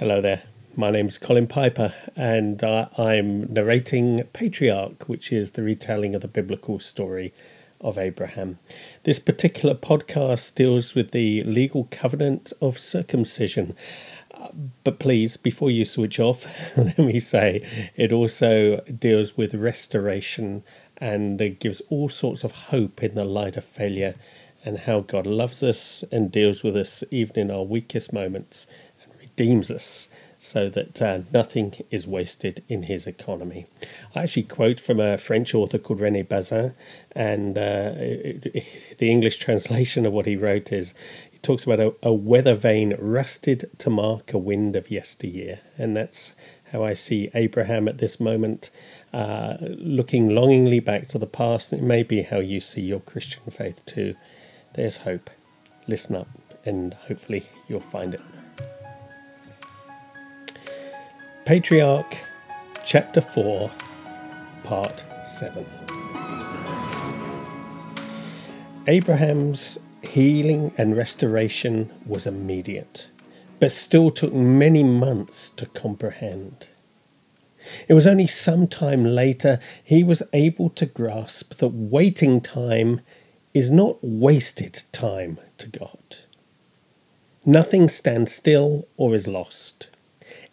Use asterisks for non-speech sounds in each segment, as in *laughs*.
Hello there. My name's Colin Piper, and uh, I'm narrating Patriarch, which is the retelling of the biblical story of Abraham. This particular podcast deals with the legal covenant of circumcision. Uh, but please, before you switch off, *laughs* let me say it also deals with restoration and it gives all sorts of hope in the light of failure and how God loves us and deals with us even in our weakest moments redeems us so that uh, nothing is wasted in his economy. I actually quote from a French author called Rene Bazin, and uh, *laughs* the English translation of what he wrote is he talks about a, a weather vane rusted to mark a wind of yesteryear, and that's how I see Abraham at this moment, uh, looking longingly back to the past. It may be how you see your Christian faith too. There's hope. Listen up, and hopefully you'll find it. Patriarch, Chapter 4, Part 7. Abraham's healing and restoration was immediate, but still took many months to comprehend. It was only some time later he was able to grasp that waiting time is not wasted time to God. Nothing stands still or is lost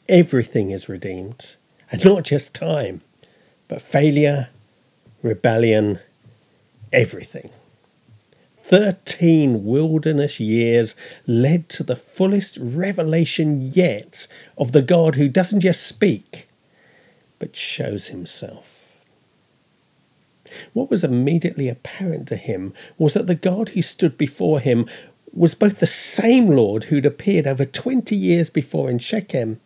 everything is redeemed. And not just time, but failure, rebellion, everything. Thirteen wilderness years led to the fullest revelation yet of the God who doesn't just speak, but shows himself. What was immediately apparent to him was that the God who stood before him was both the same Lord who'd appeared over 20 years before in Shechem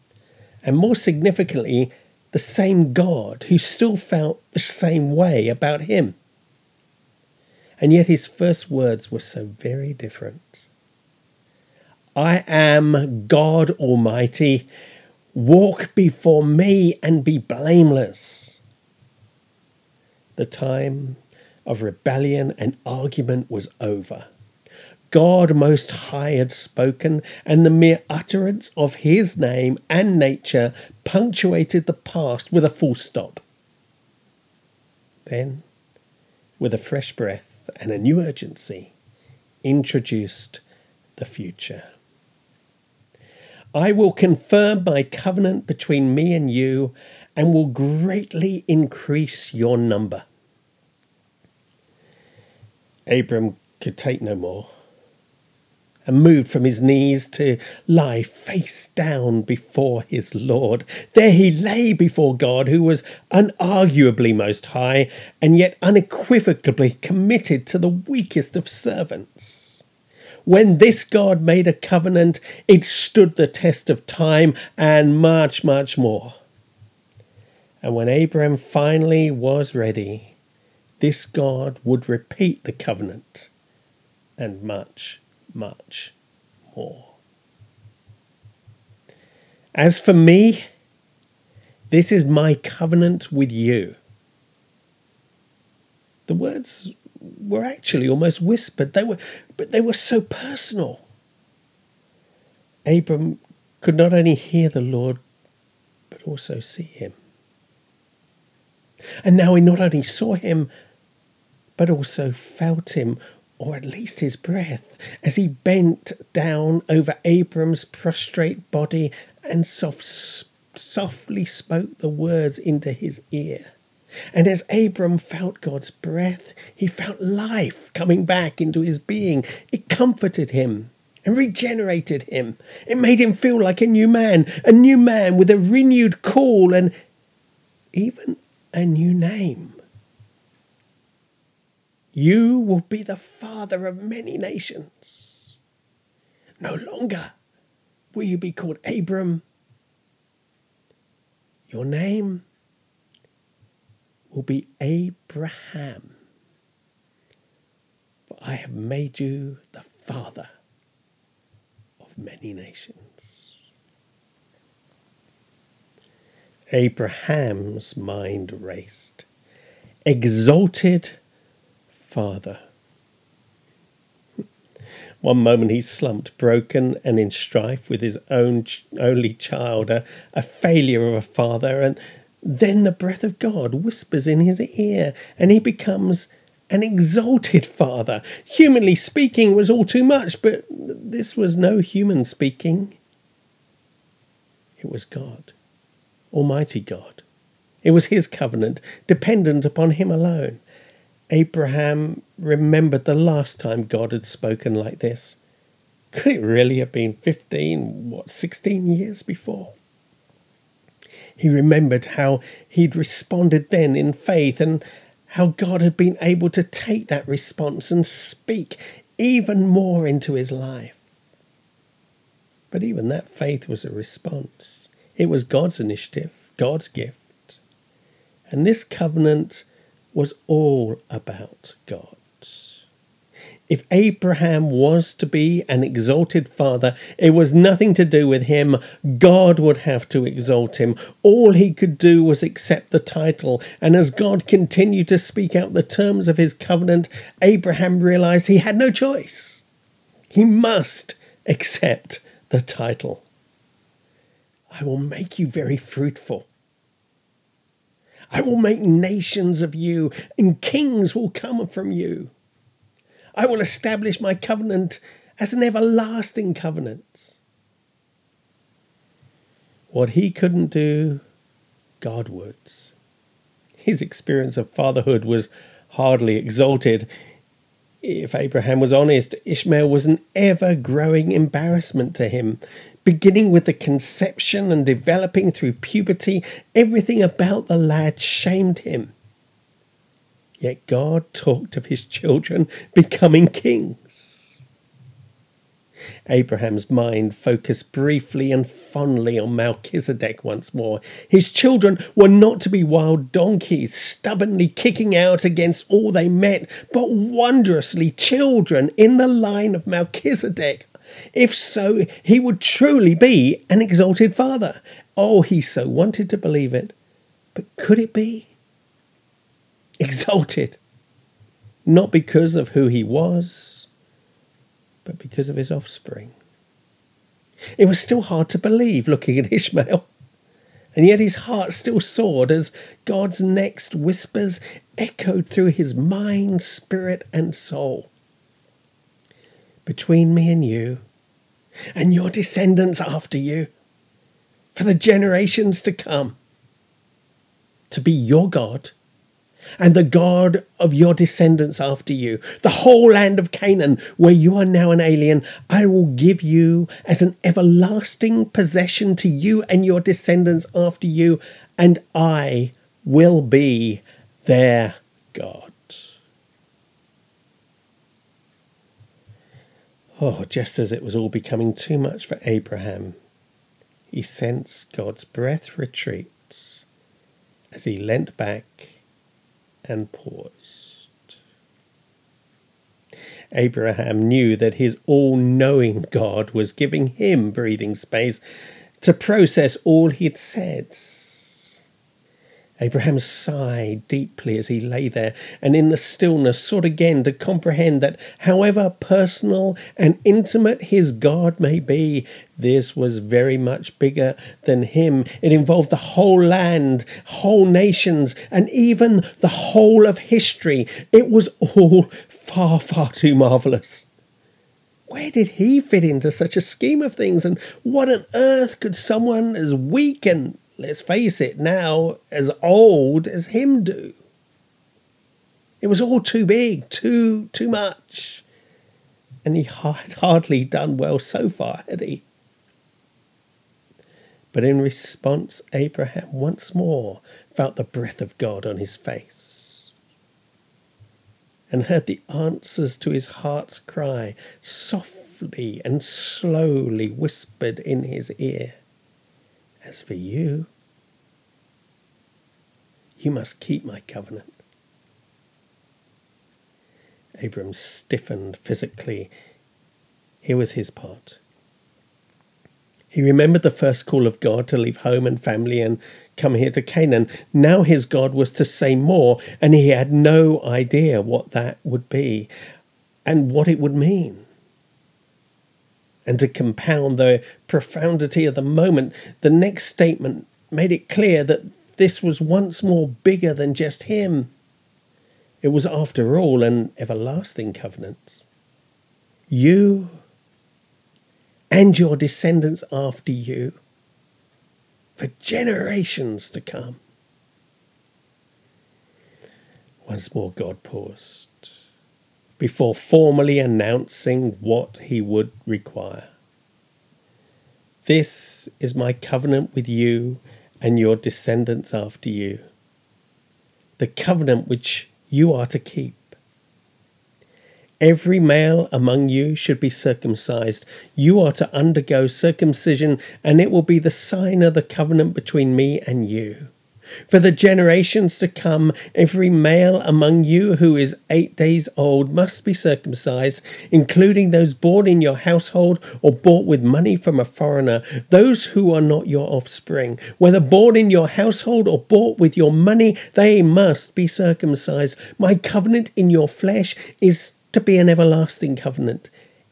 and more significantly, the same God who still felt the same way about him. And yet his first words were so very different. I am God Almighty. Walk before me and be blameless. The time of rebellion and argument was over. God Most High had spoken, and the mere utterance of his name and nature punctuated the past with a full stop. Then, with a fresh breath and a new urgency, introduced the future. I will confirm my covenant between me and you and will greatly increase your number. Abram could take no more and moved from his knees to lie face down before his Lord. There he lay before God, who was unarguably most high, and yet unequivocally committed to the weakest of servants. When this God made a covenant, it stood the test of time and much, much more. And when Abraham finally was ready, this God would repeat the covenant and much much more. As for me, this is my covenant with you. The words were actually almost whispered, they were, but they were so personal. Abram could not only hear the Lord, but also see him. And now he not only saw him, but also felt him or at least his breath, as he bent down over Abram's prostrate body and soft, softly spoke the words into his ear. And as Abram felt God's breath, he felt life coming back into his being. It comforted him and regenerated him. It made him feel like a new man, a new man with a renewed call and even a new name. You will be the father of many nations. No longer will you be called Abram. Your name will be Abraham, for I have made you the father of many nations. Abraham's mind raced. Exalted Father. One moment he slumped, broken and in strife with his own ch- only child, a, a failure of a father, and then the breath of God whispers in his ear, and he becomes an exalted father. Humanly speaking was all too much, but this was no human speaking. It was God, Almighty God. It was his covenant, dependent upon him alone. Abraham remembered the last time God had spoken like this. Could it really have been 15, what, 16 years before? He remembered how he'd responded then in faith and how God had been able to take that response and speak even more into his life. But even that faith was a response. It was God's initiative, God's gift. And this covenant was all about God. If Abraham was to be an exalted father, it was nothing to do with him. God would have to exalt him. All he could do was accept the title. And as God continued to speak out the terms of his covenant, Abraham realized he had no choice. He must accept the title. I will make you very fruitful. I will make nations of you, and kings will come from you. I will establish my covenant as an everlasting covenant. What he couldn't do, God would. His experience of fatherhood was hardly exalted. If Abraham was honest, Ishmael was an ever growing embarrassment to him. Beginning with the conception and developing through puberty, everything about the lad shamed him. Yet God talked of his children becoming kings. Abraham's mind focused briefly and fondly on Melchizedek once more. His children were not to be wild donkeys, stubbornly kicking out against all they met, but wondrously children in the line of Melchizedek. If so, he would truly be an exalted father. Oh, he so wanted to believe it. But could it be? exalted, not because of who he was, but because of his offspring. It was still hard to believe looking at *laughs* Ishmael, and yet his heart still soared as God's next whispers echoed through his mind, spirit, and soul. Between me and you, and your descendants after you, for the generations to come, to be your God and the God of your descendants after you, the whole land of Canaan, where you are now an alien, I will give you as an everlasting possession to you and your descendants after you, and I will be their God. Oh, just as it was all becoming too much for Abraham, he sensed God's breath retreat as he leant back and paused. Abraham knew that his all knowing God was giving him breathing space to process all he'd said Abraham sighed deeply as he lay there, and in the stillness sought again to comprehend that however personal and intimate his God may be, this was very much bigger than him. It involved the whole land, whole nations, and even the whole of history. It was all far, far too marvellous. Where did he fit into such a scheme of things, and what on earth could someone as weak and let's face it now, as old as him do. It was all too big, too too much. And he had *laughs* hardly done well so far, had he? But in response, Abraham once more felt the breath of God on his face and heard the answers to his heart's cry softly and slowly whispered in his ear. As for you, you must keep my covenant. Abram stiffened physically. Here was his part. He remembered the first call of God to leave home and family and come here to Canaan. Now his God was to say more, and he had no idea what that would be and what it would mean. And to compound the profundity of the moment, the next statement made it clear that this was once more bigger than just him. It was, after all, an everlasting covenant. You and your descendants after you for generations to come. Once more, God paused before formally announcing what he would require. This is my covenant with you and your descendants after you, the covenant which you are to keep. Every male among you should be circumcised. You are to undergo circumcision, and it will be the sign of the covenant between me and you. For the generations to come, every male among you who is eight days old must be circumcised, including those born in your household or bought with money from a foreigner, those who are not your offspring. Whether born in your household or bought with your money, they must be circumcised. My covenant in your flesh is to be an everlasting covenant.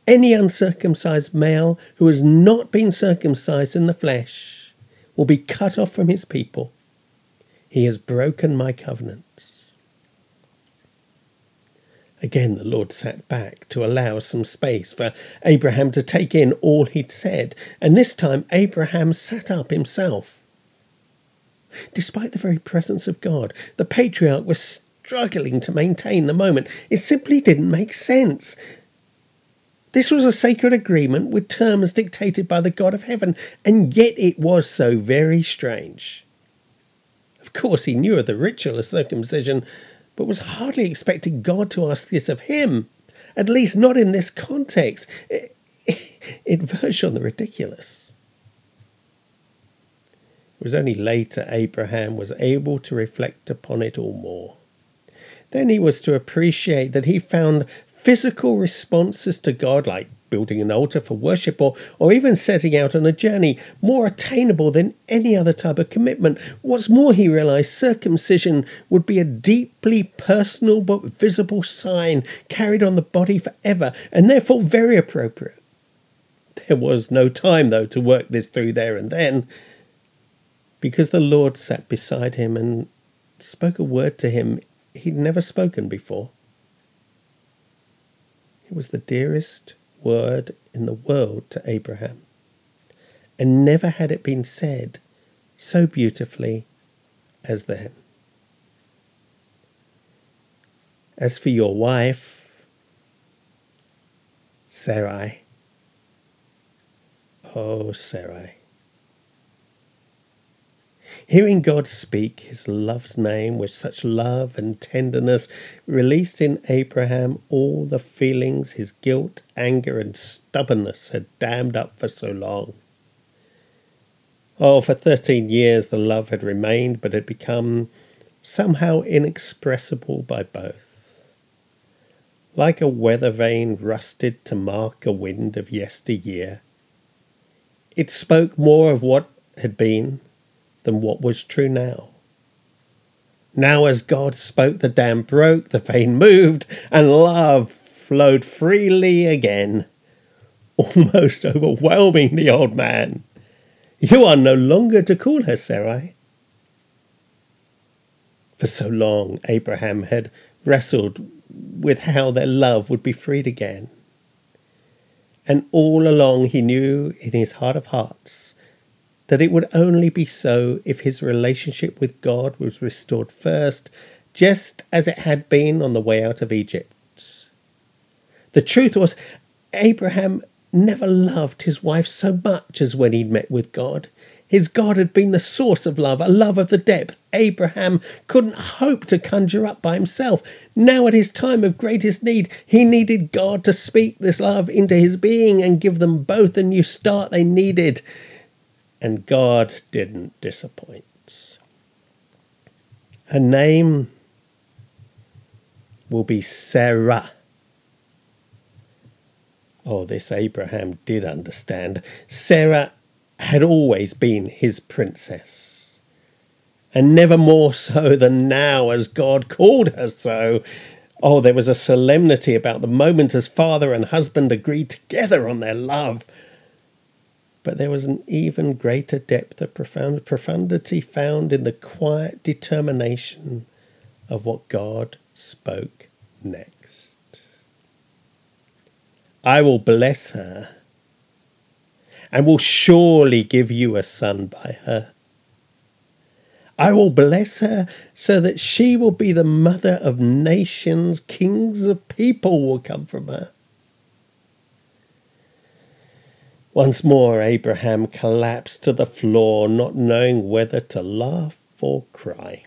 Any uncircumcised male who has not been circumcised in the flesh will be cut off from his people he has broken my covenants. Again, the Lord sat back to allow some space for Abraham to take in all he'd said, and this time Abraham sat up himself. Despite the very presence of God, the patriarch was struggling to maintain the moment. It simply didn't make sense. This was a sacred agreement with terms dictated by the God of heaven, and yet it was so very strange. Of course, he knew of the ritual of circumcision, but was hardly expecting God to ask this of him, at least not in this context. *laughs* It, it verged on the ridiculous. It was only later Abraham was able to reflect upon it all more. Then he was to appreciate that he found physical responses to God, like building an altar for worship, or, or even setting out on a journey, more attainable than any other type of commitment. What's more, he realized circumcision would be a deeply personal but visible sign carried on the body forever, and therefore very appropriate. There was no time, though, to work this through there and then, because the Lord sat beside him and spoke a word to him he'd never spoken before. It was the dearest word in the world to Abraham, and never had it been said so beautifully as then. As for your wife, Sarai, oh Sarai, Hearing God speak his love's name with such love and tenderness released in Abraham all the feelings his guilt, anger, and stubbornness had dammed up for so long. Oh, for thirteen years the love had remained, but had become somehow inexpressible by both. Like a weather vane rusted to mark a wind of yesteryear, it spoke more of what had been than what was true now. Now, as God spoke, the dam broke, the vane moved, and love flowed freely again, *laughs* almost overwhelming the old man. You are no longer to call her Sarai. For so long, Abraham had wrestled with how their love would be freed again. And all along he knew in his heart of hearts that it would only be so if his relationship with God was restored first, just as it had been on the way out of Egypt. The truth was, Abraham never loved his wife so much as when he'd met with God. His God had been the source of love, a love of the depth Abraham couldn't hope to conjure up by himself. Now, at his time of greatest need, he needed God to speak this love into his being and give them both the new start they needed and God didn't disappoint. Her name will be Sarah. Oh, this Abraham did understand. Sarah had always been his princess, and never more so than now as God called her so. Oh, there was a solemnity about the moment as father and husband agreed together on their love. But there was an even greater depth of profound profundity found in the quiet determination of what God spoke next. I will bless her and will surely give you a son by her. I will bless her so that she will be the mother of nations, kings of people will come from her. Once more, Abraham collapsed to the floor, not knowing whether to laugh or cry.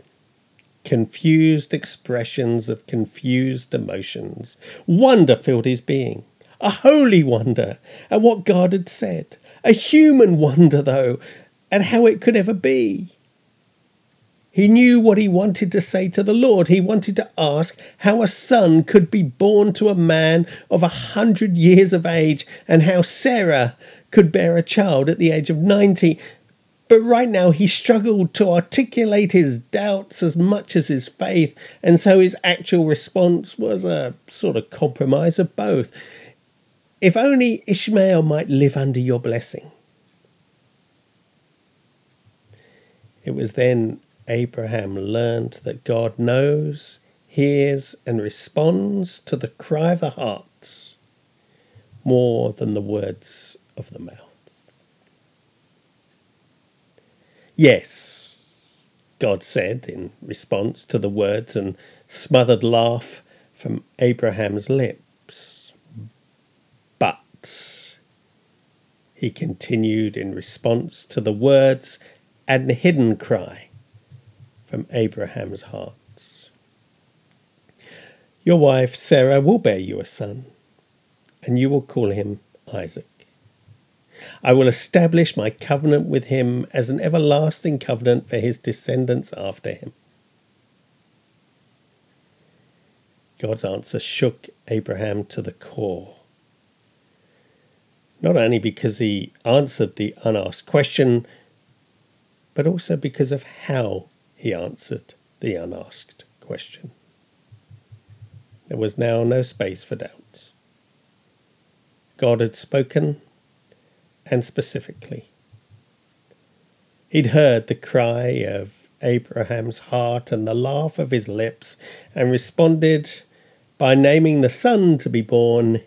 Confused expressions of confused emotions. Wonder filled his being. A holy wonder at what God had said. A human wonder, though, at how it could ever be. He knew what he wanted to say to the Lord. He wanted to ask how a son could be born to a man of a hundred years of age and how Sarah could bear a child at the age of 90. But right now he struggled to articulate his doubts as much as his faith, and so his actual response was a sort of compromise of both. If only Ishmael might live under your blessing. It was then Abraham learned that God knows, hears, and responds to the cry of the hearts more than the words of the mouth. Yes, God said in response to the words and smothered laugh from Abraham's lips. But, he continued in response to the words and hidden cry from Abraham's hearts. Your wife Sarah will bear you a son, and you will call him Isaac. I will establish my covenant with him as an everlasting covenant for his descendants after him. God's answer shook Abraham to the core. Not only because he answered the unasked question, but also because of how he answered the unasked question. There was now no space for doubt. God had spoken, and specifically. He'd heard the cry of Abraham's heart and the laugh of his lips, and responded by naming the son to be born.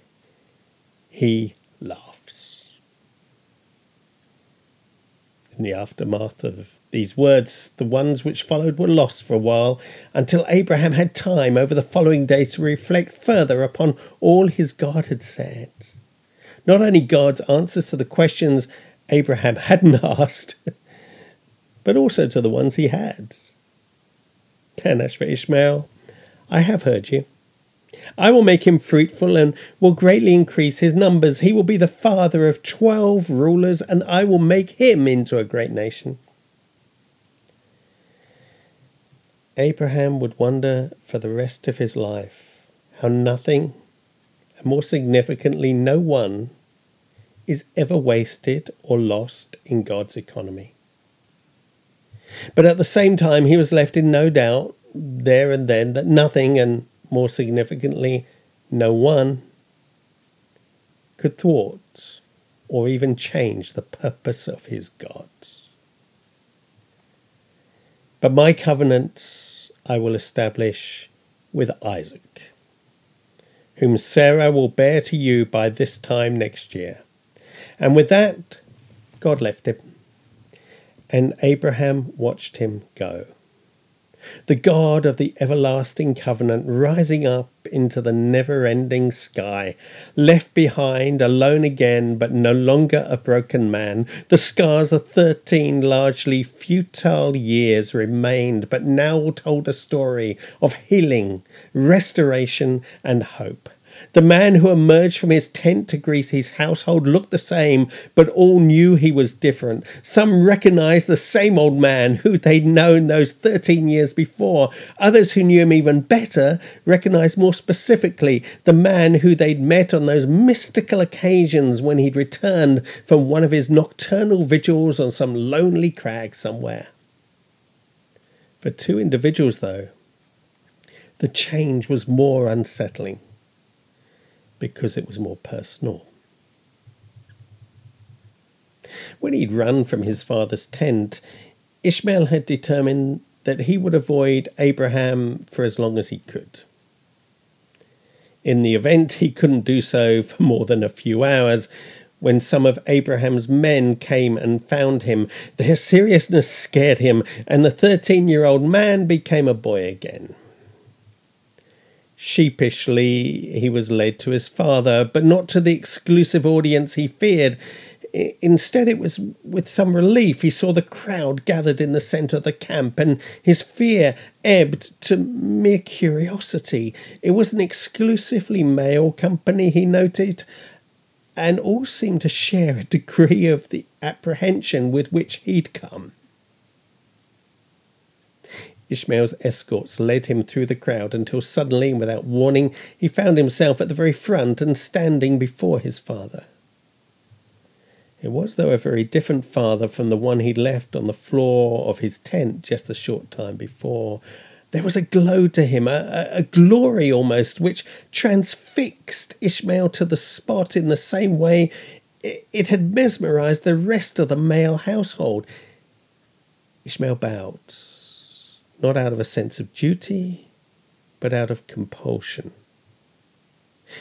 He laughs. In the aftermath of these words, the ones which followed were lost for a while, until Abraham had time over the following days to reflect further upon all his God had said. Not only God's answers to the questions Abraham hadn't *laughs* asked, but also to the ones he had. And as for Ishmael, I have heard you. I will make him fruitful and will greatly increase his numbers. He will be the father of twelve rulers, and I will make him into a great nation. Abraham would wonder for the rest of his life how nothing, and more significantly, no one, is ever wasted or lost in God's economy. But at the same time, he was left in no doubt there and then that nothing, and more significantly, no one, could thwart or even change the purpose of his God. But my covenants I will establish with Isaac, whom Sarah will bear to you by this time next year. And with that, God left him, and Abraham watched him go the God of the everlasting covenant, rising up into the never ending sky, left behind, alone again, but no longer a broken man. The scars of thirteen largely futile years remained, but now told a story of healing, restoration, and hope. The man who emerged from his tent to grease his household looked the same, but all knew he was different. Some recognized the same old man who they'd known those 13 years before. Others who knew him even better recognized more specifically the man who they'd met on those mystical occasions when he'd returned from one of his nocturnal vigils on some lonely crag somewhere. For two individuals, though, the change was more unsettling because it was more personal. When he'd run from his father's tent, Ishmael had determined that he would avoid Abraham for as long as he could. In the event, he couldn't do so for more than a few hours when some of Abraham's men came and found him. Their seriousness scared him, and the 13 year old man became a boy again. Sheepishly, he was led to his father, but not to the exclusive audience he feared. Instead, it was with some relief he saw the crowd gathered in the centre of the camp, and his fear ebbed to mere curiosity. It was an exclusively male company, he noted, and all seemed to share a degree of the apprehension with which he'd come. Ishmael's escorts led him through the crowd until suddenly, without warning, he found himself at the very front and standing before his father. It was, though, a very different father from the one he'd left on the floor of his tent just a short time before. There was a glow to him, a, a, glory almost, which transfixed Ishmael to the spot in the same way it had mesmerized the rest of the male household. Ishmael bowed, not out of a sense of duty, but out of compulsion.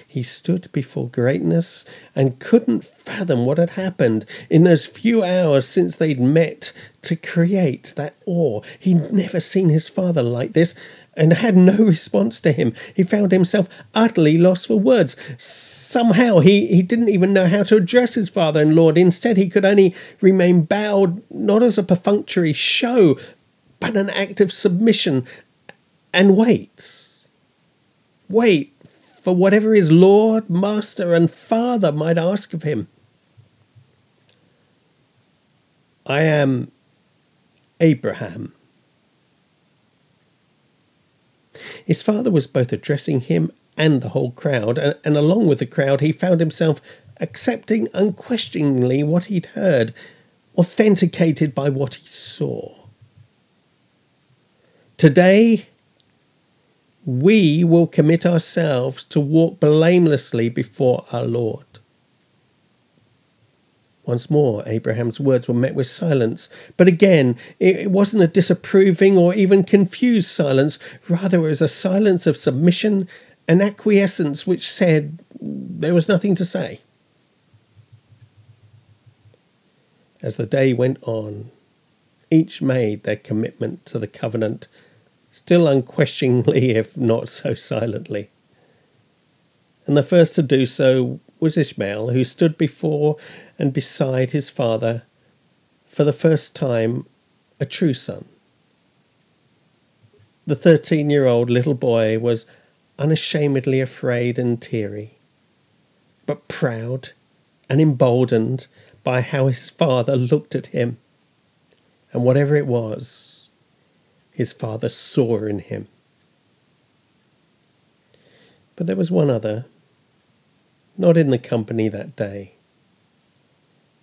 He stood before greatness and couldn't fathom what had happened in those few hours since they'd met to create that awe. He'd never seen his father like this and had no response to him. He found himself utterly lost for words. Somehow he, he didn't even know how to address his father and Lord. Instead, he could only remain bowed, not as a perfunctory show, but an act of submission and waits. Wait for whatever his Lord, Master, and Father might ask of him. I am Abraham. His father was both addressing him and the whole crowd, and, and, along with the crowd, he found himself accepting unquestioningly what he'd heard, authenticated by what he saw. Today, we will commit ourselves to walk blamelessly before our Lord. Once more, Abraham's words were met with silence, but again, it wasn't a disapproving or even confused silence, rather, it was a silence of submission and acquiescence which said there was nothing to say. As the day went on, each made their commitment to the covenant still unquestioningly, *laughs* if not so silently. And the first to do so was Ishmael, who stood before and beside his father for the first time a true son. The thirteen year old little boy was unashamedly afraid and teary, but proud and emboldened by how his father looked at him. And whatever it was, his father saw in him. But there was one other, not in the company that day,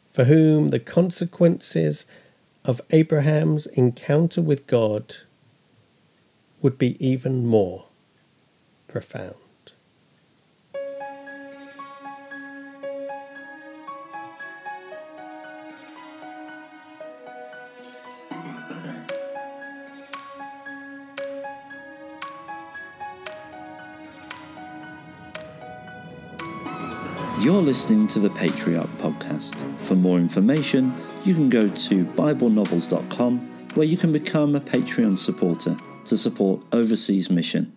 for whom the consequences of Abraham's encounter with God would be even more profound. Listening to the Patriarch Podcast. For more information, you can go to BibleNovels.com where you can become a Patreon supporter to support Overseas Mission.